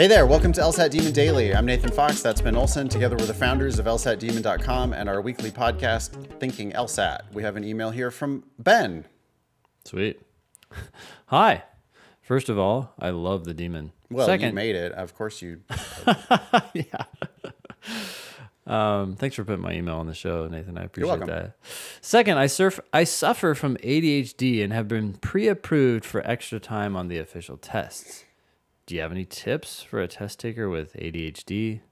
Hey there, welcome to LSAT Demon Daily. I'm Nathan Fox, that's Ben Olson, together with the founders of LSATdemon.com and our weekly podcast, Thinking LSAT. We have an email here from Ben. Sweet. Hi. First of all, I love the demon. Well, Second, you made it. Of course you. yeah. Um, thanks for putting my email on the show, Nathan. I appreciate that. Second, I surf I suffer from ADHD and have been pre-approved for extra time on the official tests. Do you have any tips for a test taker with ADHD,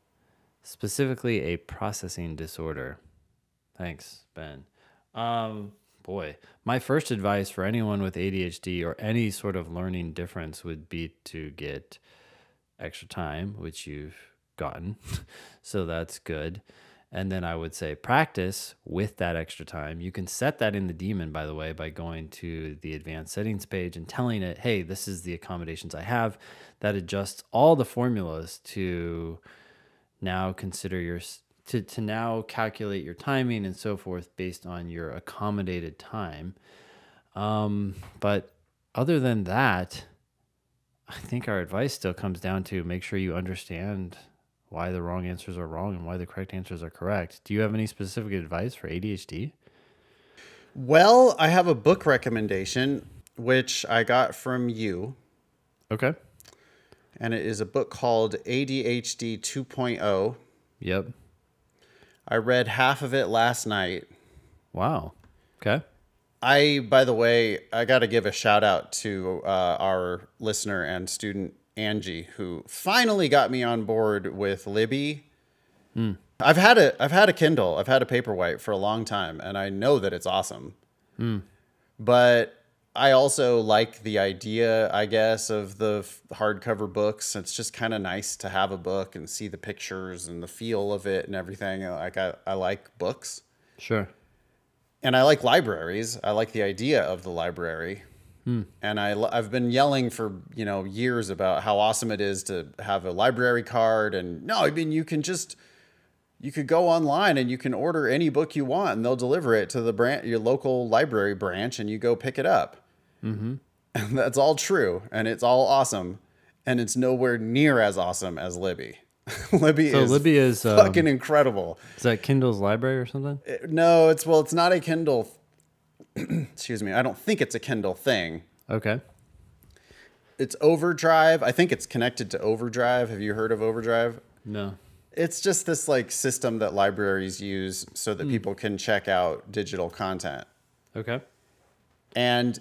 specifically a processing disorder? Thanks, Ben. Um, boy, my first advice for anyone with ADHD or any sort of learning difference would be to get extra time, which you've gotten. so that's good. And then I would say practice with that extra time. You can set that in the demon, by the way, by going to the advanced settings page and telling it, hey, this is the accommodations I have. That adjusts all the formulas to now consider your to, to now calculate your timing and so forth based on your accommodated time. Um, but other than that, I think our advice still comes down to make sure you understand why the wrong answers are wrong and why the correct answers are correct. Do you have any specific advice for ADHD? Well, I have a book recommendation, which I got from you, Okay. and it is a book called ADHD 2.0. Yep. I read half of it last night. Wow. Okay. I, by the way, I got to give a shout out to uh, our listener and student Angie, who finally got me on board with Libby. I've had a I've had a Kindle, I've had a Paperwhite for a long time, and I know that it's awesome. But I also like the idea, I guess, of the hardcover books. It's just kind of nice to have a book and see the pictures and the feel of it and everything. Like I, I like books Sure. and I like libraries. I like the idea of the library. And I, I've been yelling for you know years about how awesome it is to have a library card. And no, I mean you can just you could go online and you can order any book you want, and they'll deliver it to the branch, your local library branch, and you go pick it up. Mm-hmm. And that's all true, and it's all awesome, and it's nowhere near as awesome as Libby. Libby So is Libby is um, fucking incredible. is that Kindle's library or something? No, it's well, it's not a Kindle. excuse me. I don't think it's a Kindle thing. Okay. It's Overdrive. I think it's connected to Overdrive. Have you heard of Overdrive? No. It's just this like system that libraries use so that hmm. people can check out digital content. Okay. And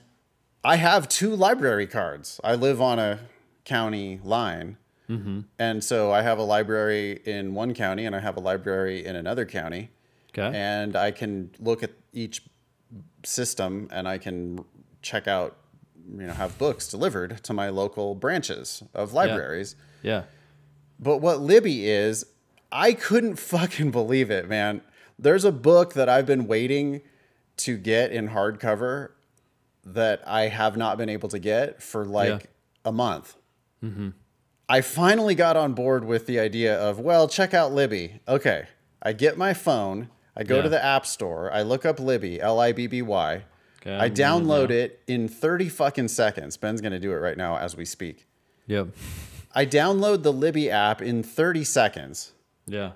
I have two library cards. I live on a county line. Mm-hmm. And so I have a library in one county and I have a library in another county. Okay. and I can look at each system and I can check out, you know, have books delivered to my local branches of libraries. yeah. But what Libby is, I couldn't fucking believe it, man. There's a book that I've been waiting to get in hardcover that I have not been able to get for like Yeah. a month. Mm-hmm. I finally got on board with the idea of, well, check out Libby. Okay. I get my phone, I go Yeah. to the App Store, I look up Libby, L I B B Y. Okay, I I'm doing it download it in 30 fucking seconds. Ben's going to do it right now as we speak. Yep. I download the Libby app in 30 seconds. Yeah.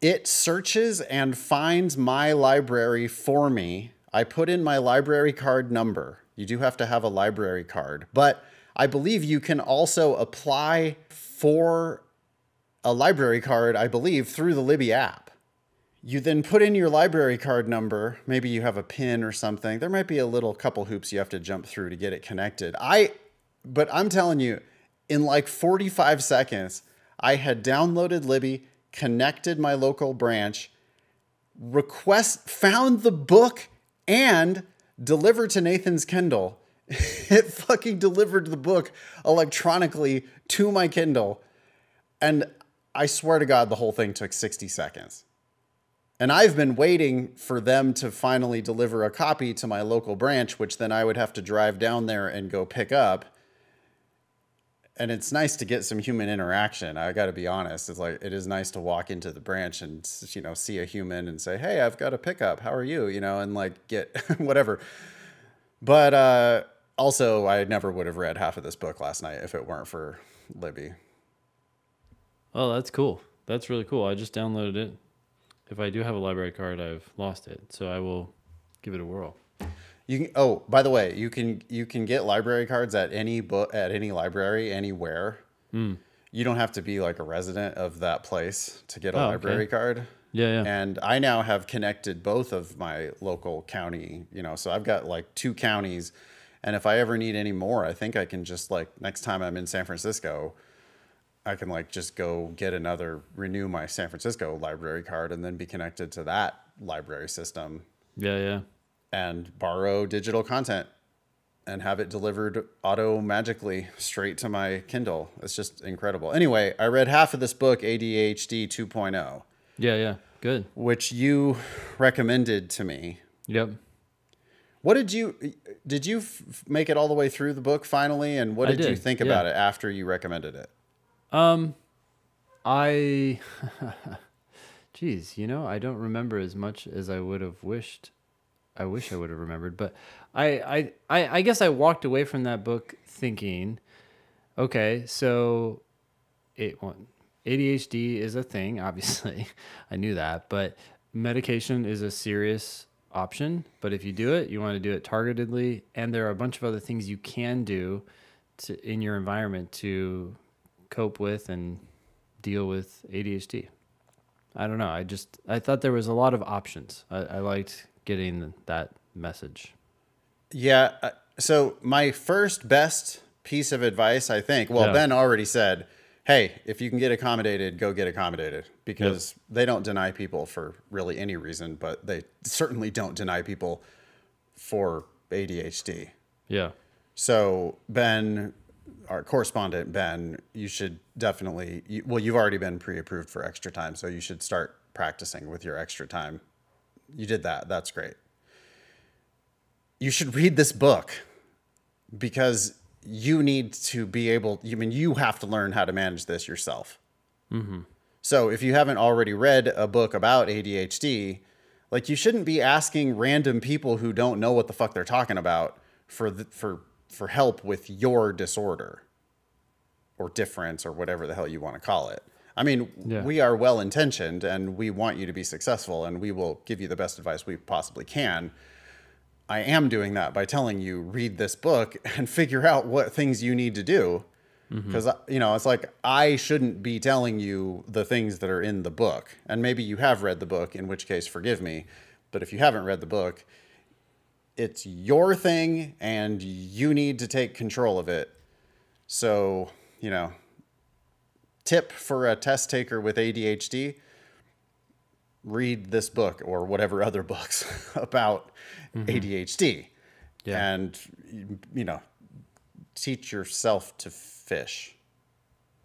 It searches and finds my library for me. I put in my library card number. You do have to have a library card, but I believe you can also apply for a library card, I believe, through the Libby app. You then put in your library card number. Maybe you have a pin or something. There might be a little couple hoops you have to jump through to get it connected. I, but I'm telling you, in like 45 seconds, I had downloaded Libby, connected my local branch, request, found the book, and delivered to Nathan's Kindle. it fucking delivered the book electronically to my Kindle. And I swear to God, the whole thing took 60 seconds. And I've been waiting for them to finally deliver a copy to my local branch, which then I would have to drive down there and go pick up. And it's nice to get some human interaction. I got to be honest. It's like it is nice to walk into the branch and you know see a human and say, "Hey, I've got a pickup. How are you?" You know, and like get whatever. But uh, also, I never would have read half of this book last night if it weren't for Libby. Oh, that's cool. That's really cool. I just downloaded it. If I do have a library card, I've lost it, so I will give it a whirl. You can, oh, by the way, you can you can get library cards at any book at any library anywhere. Hmm. You don't have to be like a resident of that place to get a Oh, okay. library card. Yeah, yeah. And I now have connected both of my local county, you know, so I've got like two counties. And if I ever need any more, I think I can just like next time I'm in San Francisco, I can like just go get another renew my San Francisco library card and then be connected to that library system yeah, yeah. and borrow digital content and have it delivered auto magically straight to my Kindle. It's just incredible. Anyway, I read half of this book, ADHD 2.0, Yeah, yeah. Good. which you recommended to me. Yep. What did you did you f- make it all the way through the book finally and what I did, you think yeah. about it after you recommended it? Um, I, geez, you know, I don't remember as much as I would have wished. I wish I would have remembered, but I, I, I, I guess I walked away from that book thinking, okay, so it one ADHD is a thing. Obviously, I knew that, but medication is a serious option. But if you do it, you want to do it targetedly, and there are a bunch of other things you can do to in your environment to cope with and deal with ADHD. I don't know. I just I thought there was a lot of options. I, I liked getting that message. Yeah. uh, So my first best piece of advice, I think, well, Yeah. Ben already said, hey, if you can get accommodated, go get accommodated because they don't deny people for really any reason, but they certainly don't deny people for ADHD. Yeah. So Ben, our correspondent Ben, you should definitely. You, well, you've already been pre-approved for extra time, so you should start practicing with your extra time. You did that. That's great. You should read this book because you need to be able. I mean, you have to learn how to manage this yourself. Mm-hmm. So if you haven't already read a book about ADHD, like you shouldn't be asking random people who don't know what the fuck they're talking about for the, for for help with your disorder or difference or whatever the hell you want to call it. I mean, Yeah. we are well intentioned and we want you to be successful and we will give you the best advice we possibly can. I am doing that by telling you read this book and figure out what things you need to do mm-hmm. because you know it's like I shouldn't be telling you the things that are in the book and maybe you have read the book in which case forgive me but if you haven't read the book it's your thing and you need to take control of it so you know tip for a test taker with ADHD read this book or whatever other books about mm-hmm. ADHD Yeah. and you know teach yourself to fish.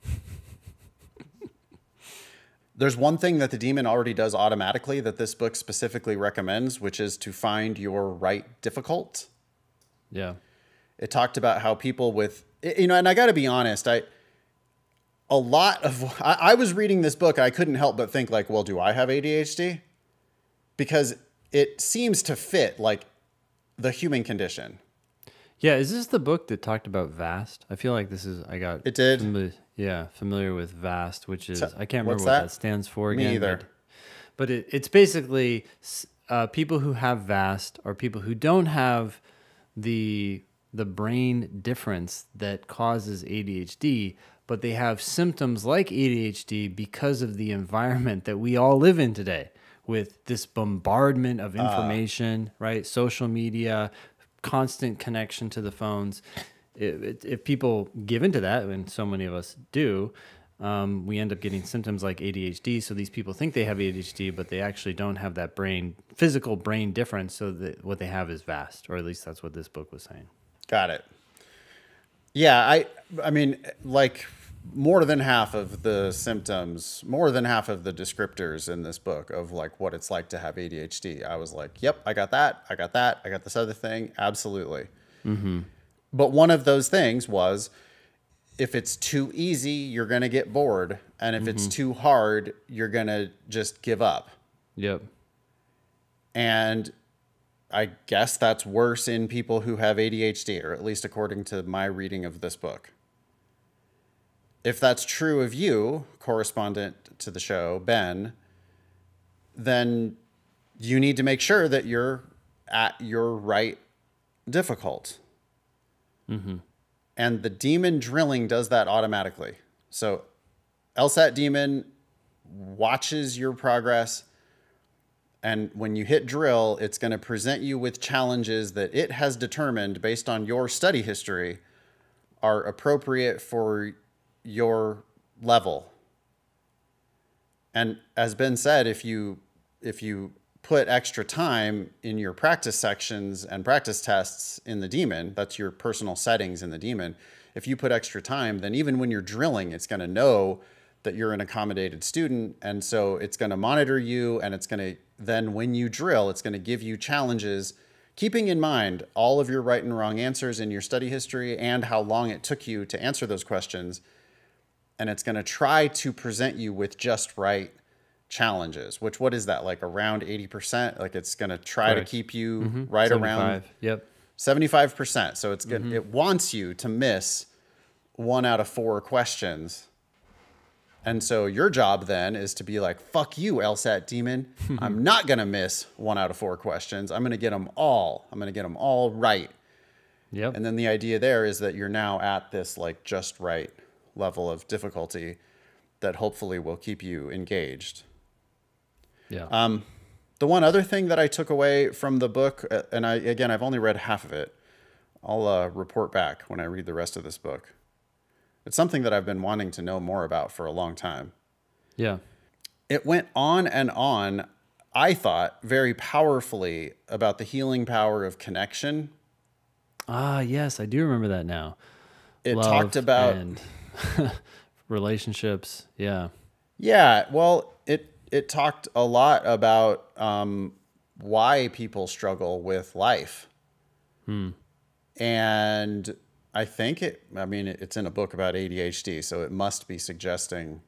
There's one thing that the demon already does automatically that this book specifically recommends, which is to find your right difficult. Yeah. It talked about how people with, you know, and I got to be honest, I, a lot of, I, I was reading this book, I couldn't help but think, like, well, do I have ADHD? Because it seems to fit like the human condition. Yeah, is this the book that talked about Vast? I feel like this is I got It did? Yeah, familiar with Vast, which is So- I can't remember what that? that? stands for again. Me either. But, but it, it's basically uh, people who have Vast are people who don't have the the brain difference that causes ADHD, but they have symptoms like ADHD because of the environment that we all live in today with this bombardment of information, right? Social media, constant connection to the phones. If, if- people give into that, and so many of us do, um, we end up getting symptoms like ADHD. So these people think they have ADHD, but they actually don't have that brain, physical brain difference. So that what they have is vast, or at least that's what this book was saying. Got it. Yeah, I I mean like more than half of the symptoms, more than half of the descriptors in this book of like what it's like to have ADHD. I was like, "Yep, I got that. I got that. I got this other thing." Absolutely. But one of those things was if it's too easy, you're going to get bored, and if it's mm-hmm. too hard, you're going to just give up. Yep. And I guess that's worse in people who have ADHD, or at least according to my reading of this book. if that's true of you, correspondent to the show, Ben, then you need to make sure that you're at your right difficult. Mm-hmm. And the demon drilling does that automatically. So LSAT demon watches your progress. And when you hit drill, it's going to present you with challenges that it has determined based on your study history are appropriate for your level. And as Ben said, if you if you put extra time in your practice sections and practice tests in the demon, that's your personal settings in the demon. If you put extra time, then even when you're drilling, it's going to know that you're an accommodated student. And so it's going to monitor you and it's going to then, when you drill, it's going to give you challenges, keeping in mind all of your right and wrong answers in your study history and how long it took you to answer those questions. And it's going to try to present you with just right challenges, which what is that like around 80%? Like it's going to try Correct. to keep you mm-hmm. right around 75. Yep. 75%. So it's good. Mm-hmm. It wants you to miss one out of four questions. And so your job then is to be like, fuck you, LSAT demon. I'm not going to miss one out of four questions. I'm going to get them all. I'm going to get them all right. Yep. And then the idea there is that you're now at this like just right level of difficulty that hopefully will keep you engaged. Yeah. Um, the one other thing that I took away from the book, uh, and I again I've only read half of it. I'll uh, report back when I read the rest of this book. It's something that I've been wanting to know more about for a long time. yeah. It went on and on. I thought very powerfully about the healing power of connection. Ah, yes, I do remember that now. It Love talked about relationships. Yeah. Yeah, well, it it talked a lot about um, why people struggle with life, and I think it. I mean, it's in a book about ADHD, so it must be suggesting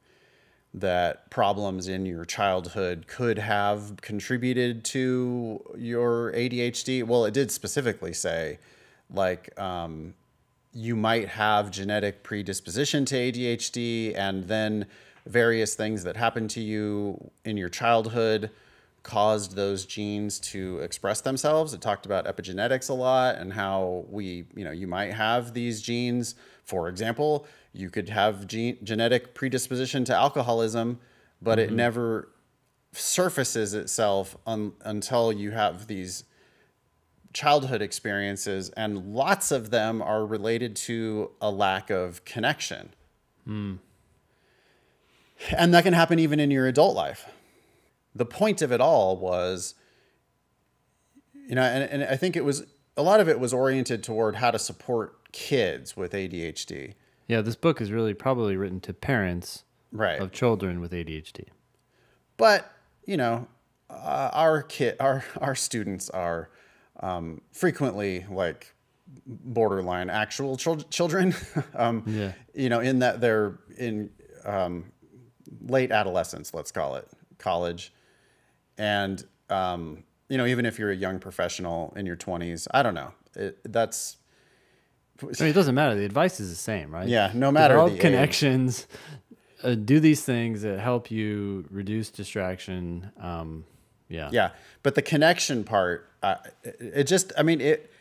that problems in your childhood could have contributed to your ADHD. Well, it did specifically say, like, um, you might have genetic predisposition to ADHD, and then various things that happened to you in your childhood caused those genes to express themselves. It talked about epigenetics a lot and how we, you know, you might have these genes. For example, you could have gene, genetic predisposition to alcoholism, but it mm-hmm. never surfaces itself un, until you have these childhood experiences, and lots of them are related to a lack of connection. Hmm. And that can happen even in your adult life. The point of it all was, you know, and, and I think it was a lot of it was oriented toward how to support kids with ADHD. Yeah, this book is really probably written to parents Right. of children with ADHD. but you know uh, our kid our our students are um, frequently like borderline actual chil- children um, Yeah. you know in that they're in um, late adolescence let's call it college and um, you know even if you're a young professional in your 20s i don't know it, that's I mean, it doesn't matter. The advice is the same, right? Yeah, no matter age. connections. Uh, do these things that help you reduce distraction. Um, yeah. Yeah, but the connection part, uh, it, it just, I mean, it,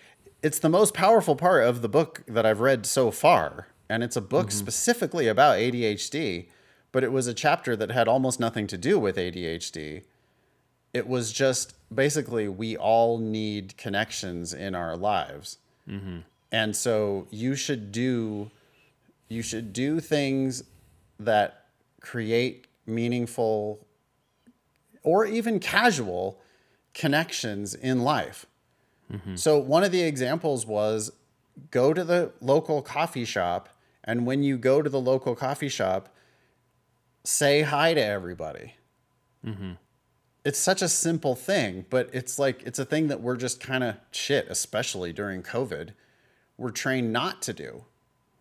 it's the most powerful part of the book that I've read so far, and it's a book specifically about ADHD, but it was a chapter that had almost nothing to do with ADHD. It was just basically we all need connections in our lives, mm-hmm. and so you should do, you should do things that create meaningful or even casual connections in life. Mm-hmm. So, one of the examples was go to the local coffee shop, and when you go to the local coffee shop, say hi to everybody. It's such a simple thing, but it's like it's a thing that we're just kind of shit, especially during COVID. We're trained not to do.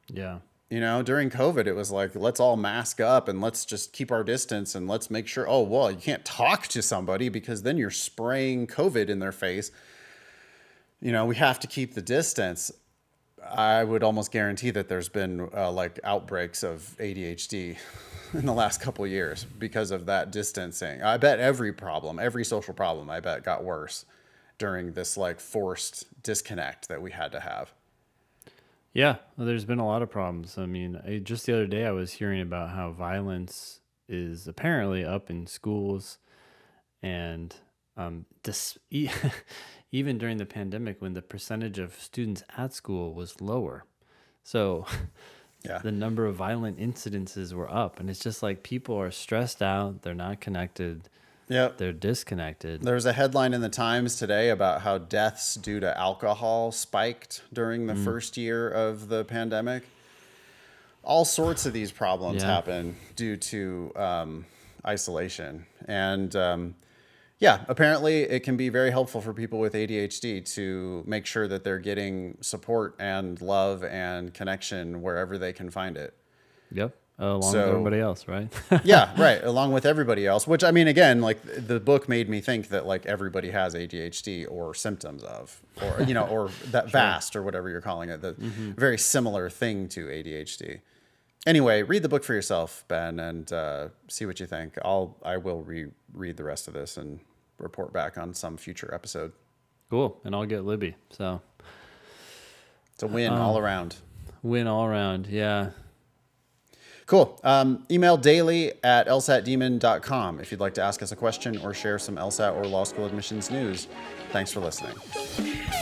Yeah. You know, during COVID, it was like, let's all mask up and let's just keep our distance and let's make sure, oh, well, you can't talk to somebody because then you're spraying COVID in their face. You know, we have to keep the distance. I would almost guarantee that there's been uh, like outbreaks of ADHD in the last couple years because of that distancing. I bet every problem, every social problem, I bet got worse during this like forced disconnect that we had to have. Yeah, well, there's been a lot of problems. I mean, I, just the other day I was hearing about how violence is apparently up in schools, and um, dis- even during the pandemic when the percentage of students at school was lower. So Yeah. the number of violent incidences were up. And it's just like people are stressed out, they're not connected, Yep. they're disconnected. There was a headline in the Times today about how deaths due to alcohol spiked during the first year of the pandemic. All sorts of these problems Yeah. happen due to um, isolation. And um, yeah, apparently it can be very helpful for people with ADHD to make sure that they're getting support and love and connection wherever they can find it. Yep. Along with everybody else, right? yeah, right. Along with everybody else, which I mean, again, like the book made me think that like everybody has ADHD or symptoms of, or you know, or that vast or whatever you're calling it, the mm-hmm. very similar thing to ADHD. Anyway, read the book for yourself, Ben, and uh, see what you think. I'll I will reread the rest of this and report back on some future episode. cool. And I'll get Libby. So It's a win all around. win all around. Yeah. Cool. Um, email daily at lsatdemon.com if you'd like to ask us a question or share some LSAT or law school admissions news. Thanks for listening.